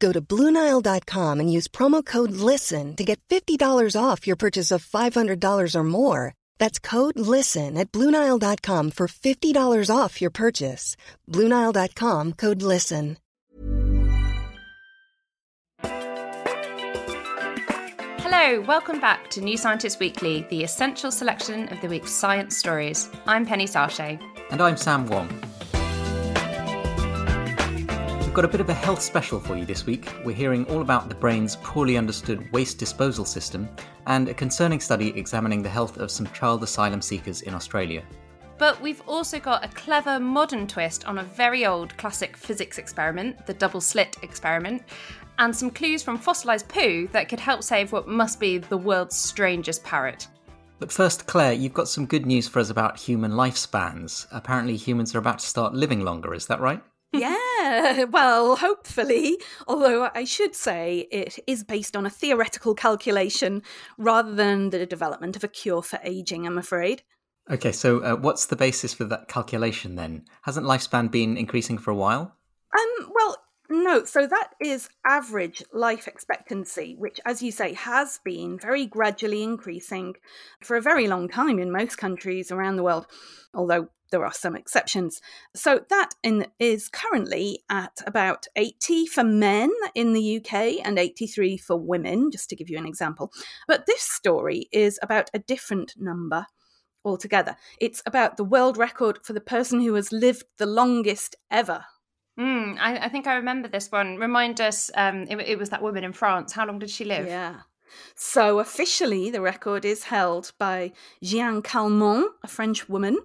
Go to BlueNile.com and use promo code LISTEN to get $50 off your purchase of $500 or more. That's code LISTEN at BlueNile.com for $50 off your purchase. BlueNile.com code LISTEN. Hello, welcome back to New Scientist Weekly, the essential selection of the week's science stories. I'm Penny Sarchet. And I'm Sam Wong. We've got a bit of a health special for you this week. We're hearing all about the brain's poorly understood waste disposal system and a concerning study examining the health of some child asylum seekers in Australia. But we've also got a clever modern twist on a very old classic physics experiment, the double slit experiment, and some clues from fossilised poo that could help save what must be the world's strangest parrot. But first, Clare, you've got some good news for us about human lifespans. Apparently, humans are about to start living longer, is that right? Yeah, well, hopefully. Although I should say it is based on a theoretical calculation rather than the development of a cure for aging, I'm afraid. Okay, so uh, what's the basis for that calculation then? Hasn't lifespan been increasing for a while? Um, well, no, so that is average life expectancy, which, as you say, has been very gradually increasing for a very long time in most countries around the world, although there are some exceptions. So that in, is currently at about 80 for men in the UK and 83 for women, just to give you an example. But this story is about a different number altogether. It's about the world record for the person who has lived the longest ever. Mm, I, I, think I remember this one. Remind us, um, it, it was that woman in France. How long did she live? Yeah. So officially, the record is held by Jeanne Calment, a French woman.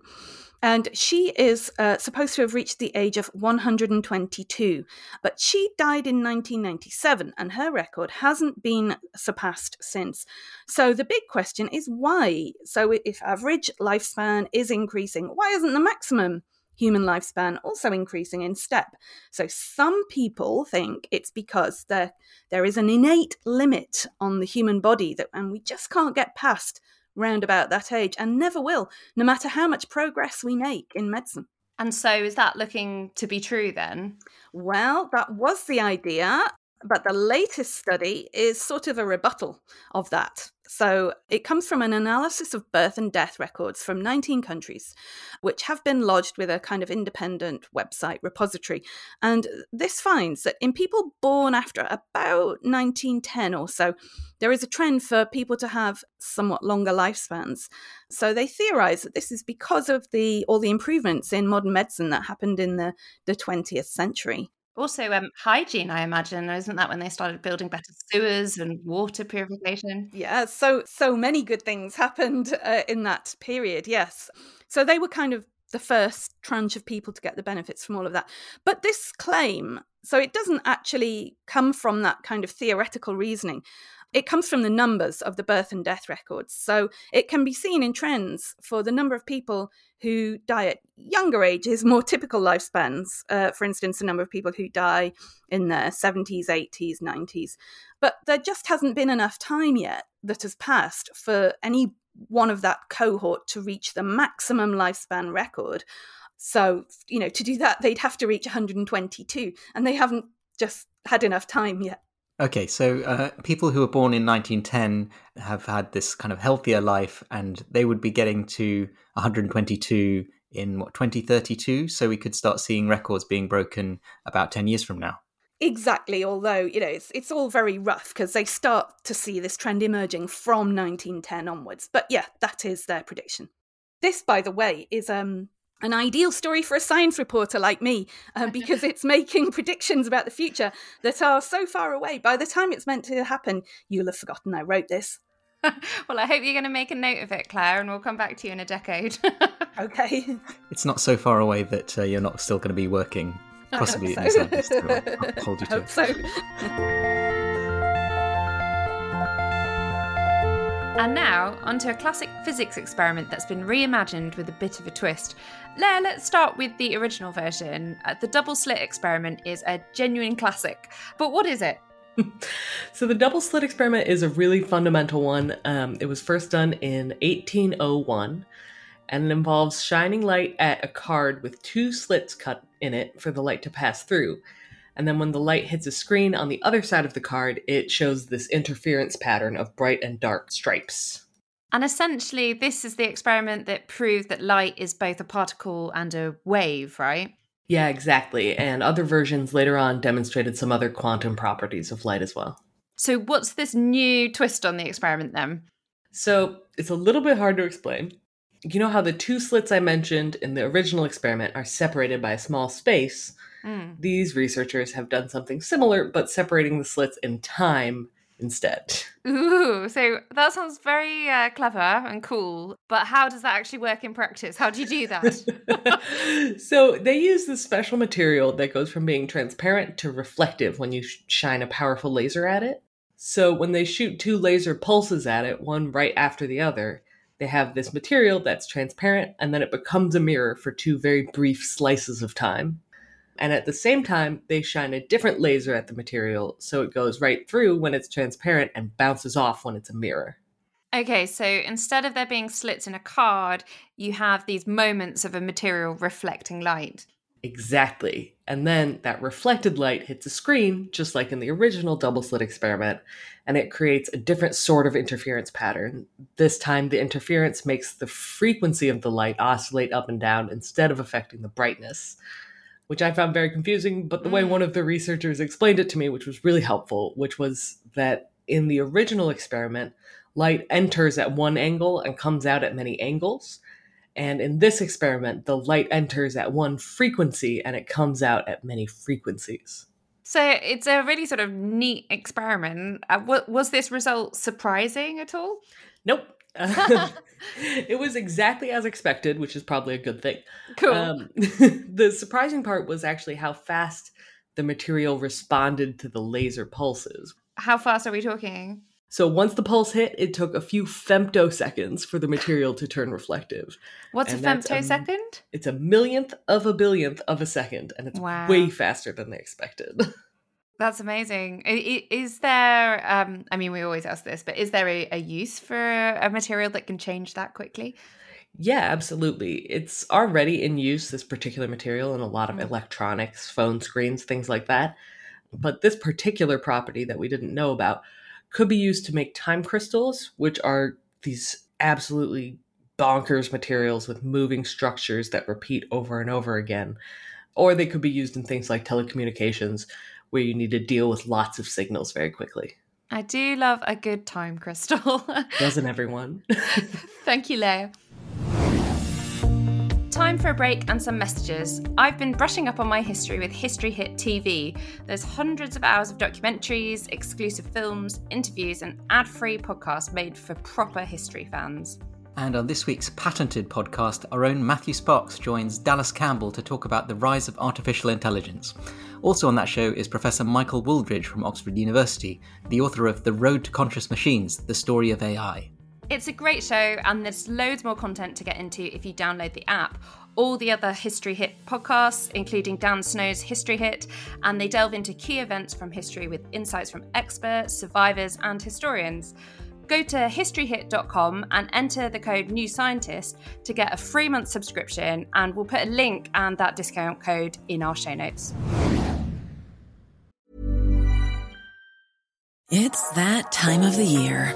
And she is uh, supposed to have reached the age of 122, but she died in 1997 and her record hasn't been surpassed since. So the big question is why? So if average lifespan is increasing, why isn't the maximum? human lifespan also increasing in step. So some people think it's because there there is an innate limit on the human body that and we just can't get past round about that age and never will, no matter how much progress we make in medicine. And so, is that looking to be true then? Well, that was the idea, but the latest study is sort of a rebuttal of that. So it comes from an analysis of birth and death records from 19 countries, which have been lodged with a kind of independent website repository. And this finds that in people born after about 1910 or so, there is a trend for people to have somewhat longer lifespans. So they theorize that this is because of the all the improvements in modern medicine that happened in the, the 20th century. Also, um, hygiene, I imagine, isn't that when they started building better sewers and water purification? Yeah, so so many good things happened uh, in that period. Yes, so they were kind of the first tranche of people to get the benefits from all of that. But this claim, so it doesn't actually come from that kind of theoretical reasoning it comes from the numbers of the birth and death records. So it can be seen in trends for the number of people who die at younger ages, more typical lifespans. Uh, for instance, the number of people who die in their 70s, 80s, 90s. But there just hasn't been enough time yet that has passed for any one of that cohort to reach the maximum lifespan record. So, you know, to do that, they'd have to reach 122, and they haven't just had enough time yet. Okay, so uh, people who were born in 1910 have had this kind of healthier life, and they would be getting to 122 in what 2032. So we could start seeing records being broken about 10 years from now. Exactly, although, you know, it's it's all very rough because they start to see this trend emerging from 1910 onwards. But yeah, that is their prediction. This, by the way, is um an ideal story for a science reporter like me um, because it's making predictions about the future that are so far away. By the time it's meant to happen, you'll have forgotten I wrote this. well, I hope you're going to make a note of it, Clare, and we'll come back to you in a decade. okay. It's not so far away that uh, you're not still going to be working possibly so. in this I'll hold you to Hope so. And now, onto a classic physics experiment that's been reimagined with a bit of a twist. Leah, let's start with the original version. Uh, the double slit experiment is a genuine classic. But what is it? so, the double slit experiment is a really fundamental one. Um, it was first done in 1801 and it involves shining light at a card with two slits cut in it for the light to pass through. And then when the light hits a screen on the other side of the card, it shows this interference pattern of bright and dark stripes. And essentially, this is the experiment that proved that light is both a particle and a wave, right? Yeah, exactly. And other versions later on demonstrated some other quantum properties of light as well. So, what's this new twist on the experiment then? So, it's a little bit hard to explain, you know how the two slits I mentioned in the original experiment are separated by a small space? Mm. These researchers have done something similar, but separating the slits in time instead. Ooh, so that sounds very uh, clever and cool. But how does that actually work in practice? How do you do that? so they use this special material that goes from being transparent to reflective when you shine a powerful laser at it. So when they shoot two laser pulses at it, one right after the other, they have this material that's transparent and then it becomes a mirror for two very brief slices of time. And at the same time, they shine a different laser at the material so it goes right through when it's transparent and bounces off when it's a mirror. Okay, so instead of there being slits in a card, you have these moments of a material reflecting light. Exactly. And then that reflected light hits a screen, just like in the original double slit experiment, and it creates a different sort of interference pattern. This time, the interference makes the frequency of the light oscillate up and down instead of affecting the brightness, which I found very confusing. But the way mm. one of the researchers explained it to me, which was really helpful, which was that in the original experiment, light enters at one angle and comes out at many angles. And in this experiment, the light enters at one frequency and it comes out at many frequencies. So it's a really sort of neat experiment. Uh, w- was this result surprising at all? Nope. it was exactly as expected, which is probably a good thing. Cool. Um, the surprising part was actually how fast the material responded to the laser pulses. How fast are we talking? So once the pulse hit, it took a few femtoseconds for the material to turn reflective. What's and a femtosecond? A, it's a millionth of a billionth of a second, and it's wow. way faster than they expected. That's amazing. Is there, um, I mean, we always ask this, but is there a, a use for a material that can change that quickly? Yeah, absolutely. It's already in use, this particular material, in a lot of mm. electronics, phone screens, things like that. But this particular property that we didn't know about could be used to make time crystals, which are these absolutely bonkers materials with moving structures that repeat over and over again. Or they could be used in things like telecommunications, where you need to deal with lots of signals very quickly. I do love a good time crystal. Doesn't everyone? Thank you, Leah time for a break and some messages. I've been brushing up on my history with History Hit TV. There's hundreds of hours of documentaries, exclusive films, interviews, and ad free podcasts made for proper history fans. And on this week's patented podcast, our own Matthew Sparks joins Dallas Campbell to talk about the rise of artificial intelligence. Also on that show is Professor Michael Wooldridge from Oxford University, the author of The Road to Conscious Machines The Story of AI. It's a great show, and there's loads more content to get into if you download the app. All the other History Hit podcasts, including Dan Snow's History Hit, and they delve into key events from history with insights from experts, survivors, and historians. Go to historyhit.com and enter the code New Scientist to get a free month subscription, and we'll put a link and that discount code in our show notes. It's that time of the year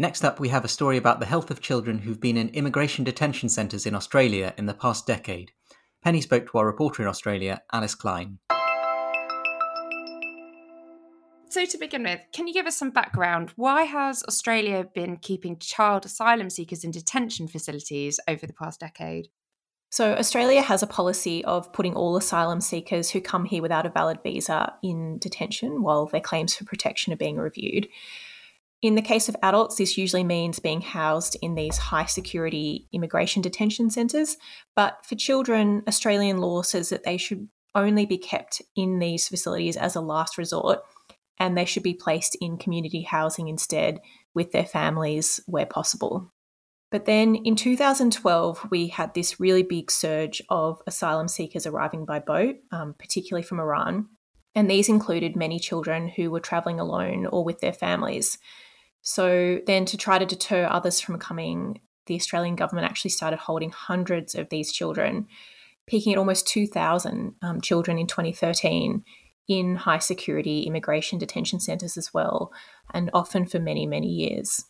Next up, we have a story about the health of children who've been in immigration detention centres in Australia in the past decade. Penny spoke to our reporter in Australia, Alice Klein. So, to begin with, can you give us some background? Why has Australia been keeping child asylum seekers in detention facilities over the past decade? So, Australia has a policy of putting all asylum seekers who come here without a valid visa in detention while their claims for protection are being reviewed. In the case of adults, this usually means being housed in these high security immigration detention centres. But for children, Australian law says that they should only be kept in these facilities as a last resort and they should be placed in community housing instead with their families where possible. But then in 2012, we had this really big surge of asylum seekers arriving by boat, um, particularly from Iran. And these included many children who were travelling alone or with their families. So then, to try to deter others from coming, the Australian government actually started holding hundreds of these children, peaking at almost 2,000 um, children in 2013 in high security immigration detention centres as well, and often for many, many years.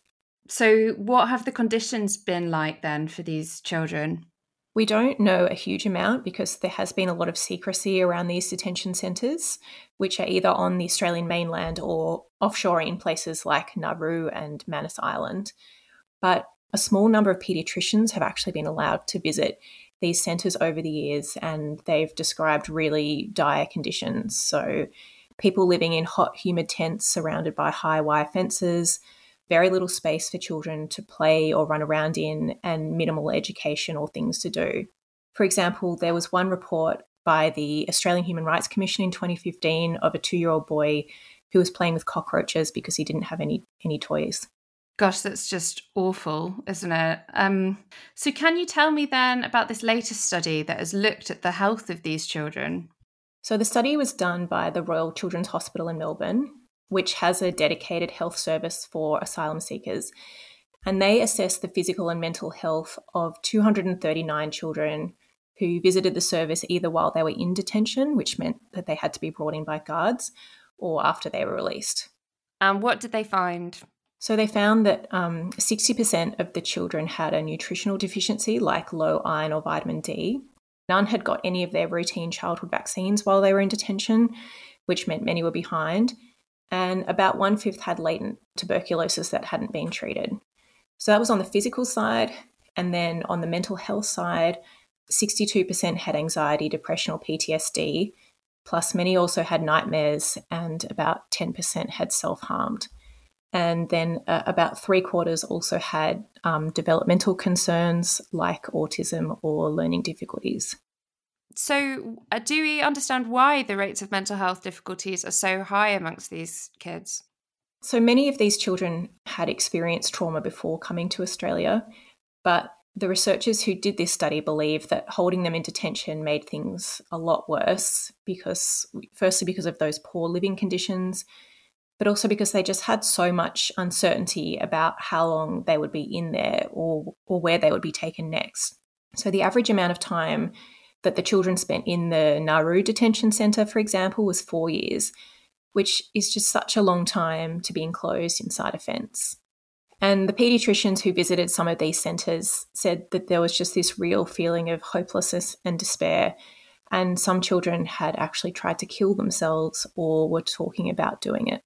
So, what have the conditions been like then for these children? We don't know a huge amount because there has been a lot of secrecy around these detention centres, which are either on the Australian mainland or offshore in places like Nauru and Manus Island. But a small number of paediatricians have actually been allowed to visit these centres over the years, and they've described really dire conditions. So, people living in hot, humid tents surrounded by high wire fences, very little space for children to play or run around in, and minimal education or things to do. For example, there was one report by the Australian Human Rights Commission in 2015 of a two year old boy who was playing with cockroaches because he didn't have any, any toys. Gosh, that's just awful, isn't it? Um, so, can you tell me then about this latest study that has looked at the health of these children? So, the study was done by the Royal Children's Hospital in Melbourne, which has a dedicated health service for asylum seekers. And they assessed the physical and mental health of 239 children who visited the service either while they were in detention, which meant that they had to be brought in by guards, or after they were released. And what did they find? So they found that um, 60% of the children had a nutritional deficiency like low iron or vitamin D. None had got any of their routine childhood vaccines while they were in detention, which meant many were behind. And about one fifth had latent tuberculosis that hadn't been treated. So that was on the physical side. And then on the mental health side, 62% had anxiety, depression, or PTSD. Plus, many also had nightmares, and about 10% had self harmed and then uh, about three quarters also had um, developmental concerns like autism or learning difficulties. So, uh, do we understand why the rates of mental health difficulties are so high amongst these kids? So, many of these children had experienced trauma before coming to Australia, but the researchers who did this study believe that holding them in detention made things a lot worse because, firstly, because of those poor living conditions, but also because they just had so much uncertainty about how long they would be in there or, or where they would be taken next. So the average amount of time that the children spent in the Nauru detention centre, for example, was four years, which is just such a long time to be enclosed inside a fence. And the paediatricians who visited some of these centres said that there was just this real feeling of hopelessness and despair. And some children had actually tried to kill themselves or were talking about doing it.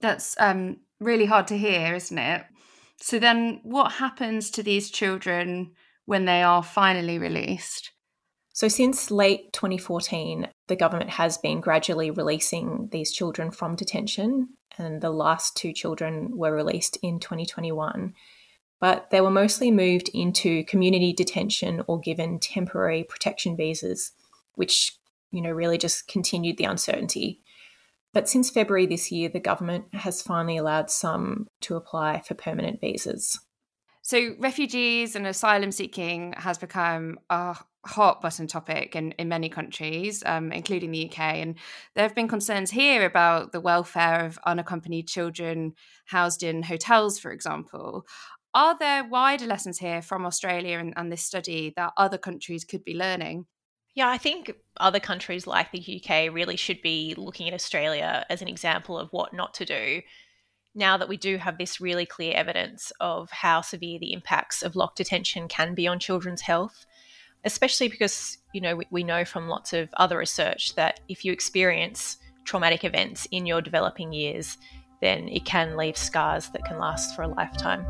That's um, really hard to hear, isn't it? So then, what happens to these children when they are finally released? So, since late 2014, the government has been gradually releasing these children from detention, and the last two children were released in 2021. But they were mostly moved into community detention or given temporary protection visas, which, you know, really just continued the uncertainty. But since February this year, the government has finally allowed some to apply for permanent visas. So, refugees and asylum seeking has become a hot button topic in, in many countries, um, including the UK. And there have been concerns here about the welfare of unaccompanied children housed in hotels, for example. Are there wider lessons here from Australia and, and this study that other countries could be learning? Yeah, I think other countries like the UK really should be looking at Australia as an example of what not to do now that we do have this really clear evidence of how severe the impacts of locked detention can be on children's health, especially because, you know, we, we know from lots of other research that if you experience traumatic events in your developing years, then it can leave scars that can last for a lifetime.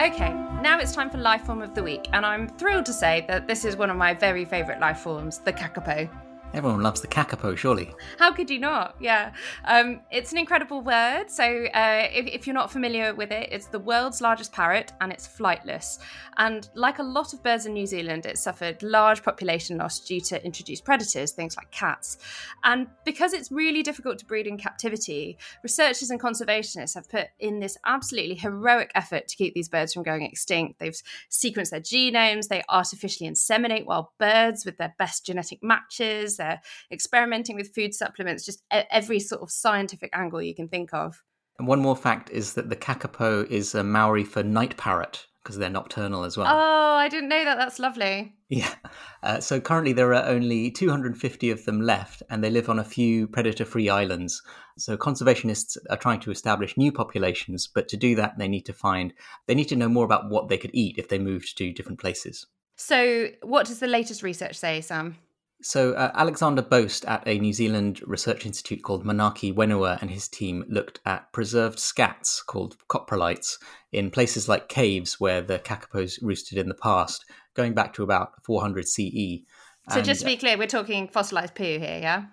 Okay, now it's time for life form of the week, and I'm thrilled to say that this is one of my very favourite life forms, the kakapo. Everyone loves the kakapo, surely. How could you not? Yeah. Um, it's an incredible word. So, uh, if, if, you're not familiar with it, it's the world's largest parrot and it's flightless. And like a lot of birds in New Zealand, it suffered large population loss due to introduced predators, things like cats. And because it's really difficult to breed in captivity, researchers and conservationists have put in this absolutely heroic effort to keep these birds from going extinct. They've sequenced their genomes, they artificially inseminate wild birds with their best genetic matches they're experimenting with food supplements, just every sort of scientific angle you can think of. And one more fact is that the kakapo is a Maori for night parrot because they're nocturnal as well. Oh, I didn't know that. That's lovely. Yeah. Uh, so currently there are only 250 of them left, and they live on a few predator free islands. So conservationists are trying to establish new populations, but to do that, they need to find, they need to know more about what they could eat if they moved to different places. So, what does the latest research say, Sam? So, uh, Alexander Boast at a New Zealand research institute called Manaaki Whenua and his team looked at preserved scats called coprolites in places like caves where the kakapos roosted in the past, going back to about 400 CE. So, and, just to be clear, we're talking fossilized poo here, yeah?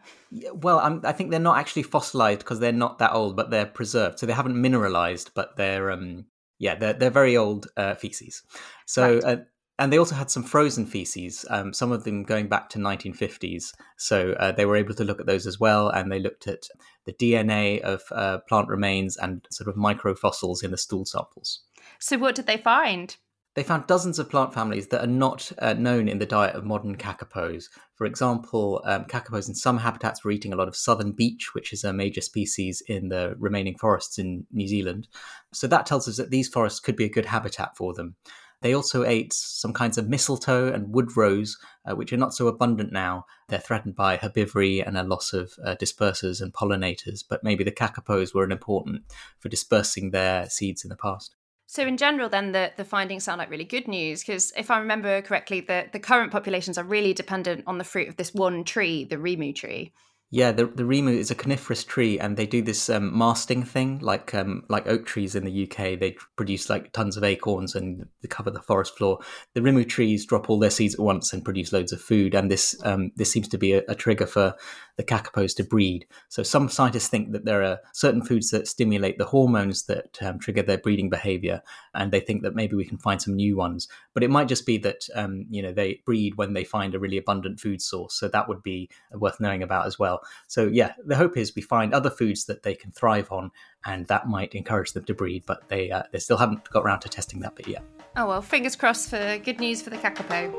Well, I'm, i think they're not actually fossilized because they're not that old, but they're preserved. So, they haven't mineralized, but they're. Um, yeah, they're they're very old uh, feces. So right. uh, and they also had some frozen feces, um, some of them going back to 1950s. So uh, they were able to look at those as well, and they looked at the DNA of uh, plant remains and sort of microfossils in the stool samples. So what did they find? They found dozens of plant families that are not uh, known in the diet of modern kakapos. For example, um, kakapos in some habitats were eating a lot of southern beech, which is a major species in the remaining forests in New Zealand. So that tells us that these forests could be a good habitat for them. They also ate some kinds of mistletoe and wood rose, uh, which are not so abundant now. They're threatened by herbivory and a loss of uh, dispersers and pollinators, but maybe the kakapos were important for dispersing their seeds in the past. So, in general, then the, the findings sound like really good news because if I remember correctly, the, the current populations are really dependent on the fruit of this one tree, the rimu tree. Yeah, the the rimu is a coniferous tree, and they do this um, masting thing, like um, like oak trees in the UK. They produce like tons of acorns and they cover the forest floor. The rimu trees drop all their seeds at once and produce loads of food, and this um, this seems to be a, a, trigger for the kakapos to breed. So some scientists think that there are certain foods that stimulate the hormones that um, trigger their breeding behavior, and they think that maybe we can find some new ones. But it might just be that um, you know they breed when they find a really abundant food source. So that would be worth knowing about as well. So yeah, the hope is we find other foods that they can thrive on, and that might encourage them to breed. But they uh, they still haven't got around to testing that bit yet. Oh well, fingers crossed for good news for the kakapo.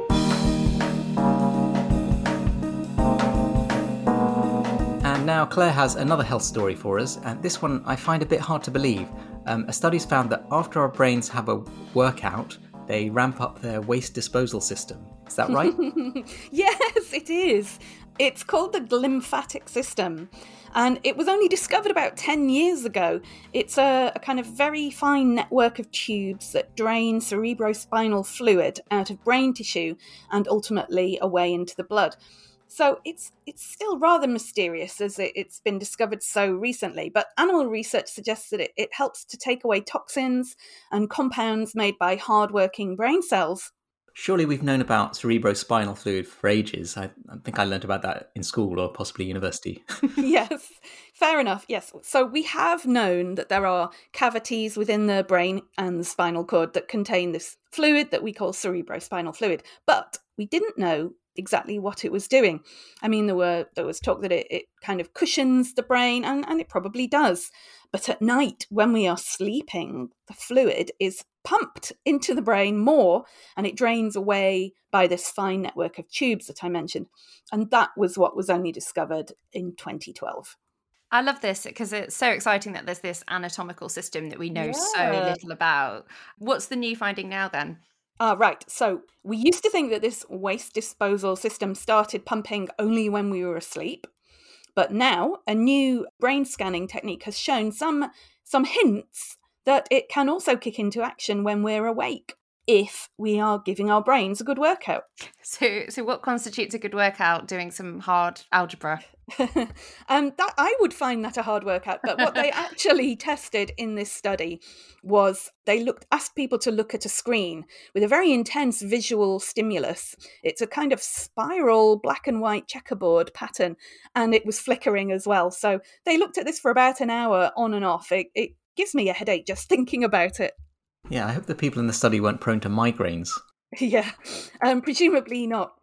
And now Clare has another health story for us, and this one I find a bit hard to believe. Um, a study's found that after our brains have a workout, they ramp up their waste disposal system. Is that right? yes, it is. It's called the glymphatic system, and it was only discovered about 10 years ago. It's a, a, kind of very fine network of tubes that drain cerebrospinal fluid out of brain tissue and ultimately away into the blood. So it's it's still rather mysterious as it, has been discovered so recently. But animal research suggests that it, it helps to take away toxins and compounds made by hardworking brain cells surely we've known about cerebrospinal fluid for ages. I, I, think I learned about that in school or possibly university. yes, fair enough. Yes. So we have known that there are cavities within the brain and the spinal cord that contain this fluid that we call cerebrospinal fluid, but we didn't know exactly what it was doing. I mean, there were there was talk that it, it kind of cushions the brain, and, and it probably does. But at night, when we are sleeping, the fluid is pumped into the brain more and it drains away by this fine network of tubes that I mentioned. And that was what was only discovered in 2012. I love this because it's so exciting that there's this anatomical system that we know yeah. so little about. What's the new finding now then? Ah, right. So we used to think that this waste disposal system started pumping only when we were asleep. But now a new brain scanning technique has shown some some hints that it can also kick into action when we're awake if we are giving our brains a good workout. So, so what constitutes a good workout? Doing some hard algebra. um, that I would find that a hard workout. But what they actually tested in this study was they looked asked people to look at a screen with a very intense visual stimulus. It's a kind of spiral black and white checkerboard pattern, and it was flickering as well. So they looked at this for about an hour on and off. It, it gives me a headache just thinking about it. Yeah, I hope the people in the study weren't prone to migraines. yeah, um, presumably not.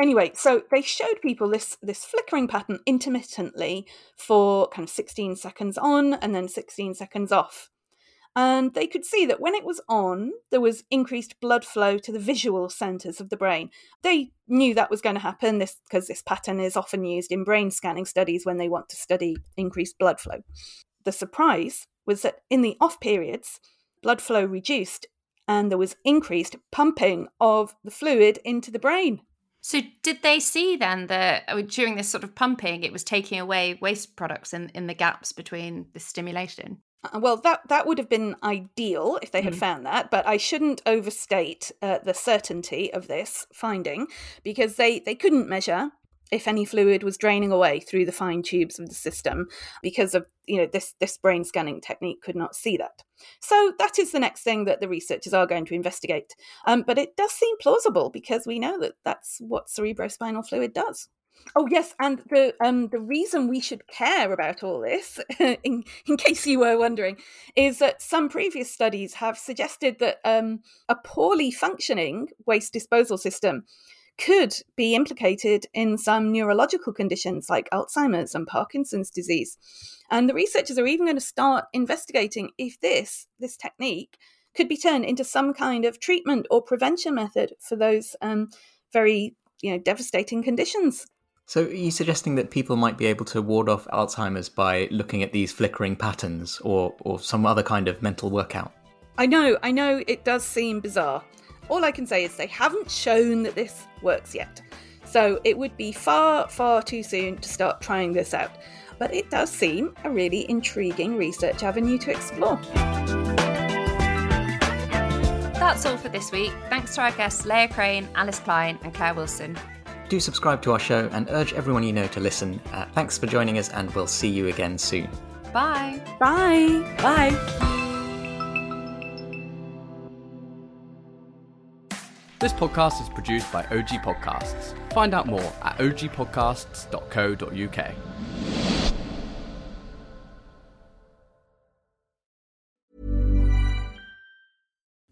Anyway, so they showed people this this flickering pattern intermittently for kind of 16 seconds on and then 16 seconds off. And they could see that when it was on, there was increased blood flow to the visual centers of the brain. They knew that was going to happen this because this pattern is often used in brain scanning studies when they want to study increased blood flow. The surprise was that in the off periods, blood flow reduced and there was increased pumping of the fluid into the brain. So, did they see then that uh, during this sort of pumping, it was taking away waste products in, in the gaps between the stimulation? Uh, well, that that would have been ideal if they had mm. found that, but I shouldn't overstate uh, the certainty of this finding because they they couldn't measure if any fluid was draining away through the fine tubes of the system because of you know this this brain scanning technique could not see that. So that is the next thing that the researchers are going to investigate. Um, but it does seem plausible because we know that that's what cerebrospinal fluid does. Oh yes, and the um the reason we should care about all this, in in case you were wondering, is that some previous studies have suggested that um a poorly functioning waste disposal system could be implicated in some neurological conditions like Alzheimer's and Parkinson's disease. And the researchers are even going to start investigating if this, this technique, could be turned into some kind of treatment or prevention method for those um, very you know, devastating conditions. So, are you suggesting that people might be able to ward off Alzheimer's by looking at these flickering patterns or, or some other kind of mental workout? I know, I know it does seem bizarre all I can say is they haven't shown that this works yet. So it would be far, far too soon to start trying this out. But it does seem a really intriguing research avenue to explore. That's all for this week. Thanks to our guests Leah Crane, Alice Klein, and Clare Wilson. Do subscribe to our show and urge everyone you know to listen. Uh, thanks for joining us, and we'll see you again soon. Bye. Bye. Bye. This podcast is produced by OG Podcasts. Find out more at ogpodcasts.co.uk.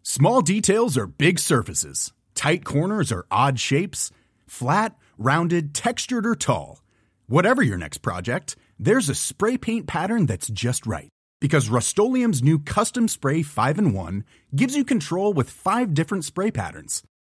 Small details are big surfaces, tight corners are odd shapes, flat, rounded, textured, or tall. Whatever your next project, there's a spray paint pattern that's just right. Because Rust new Custom Spray 5 and 1 gives you control with five different spray patterns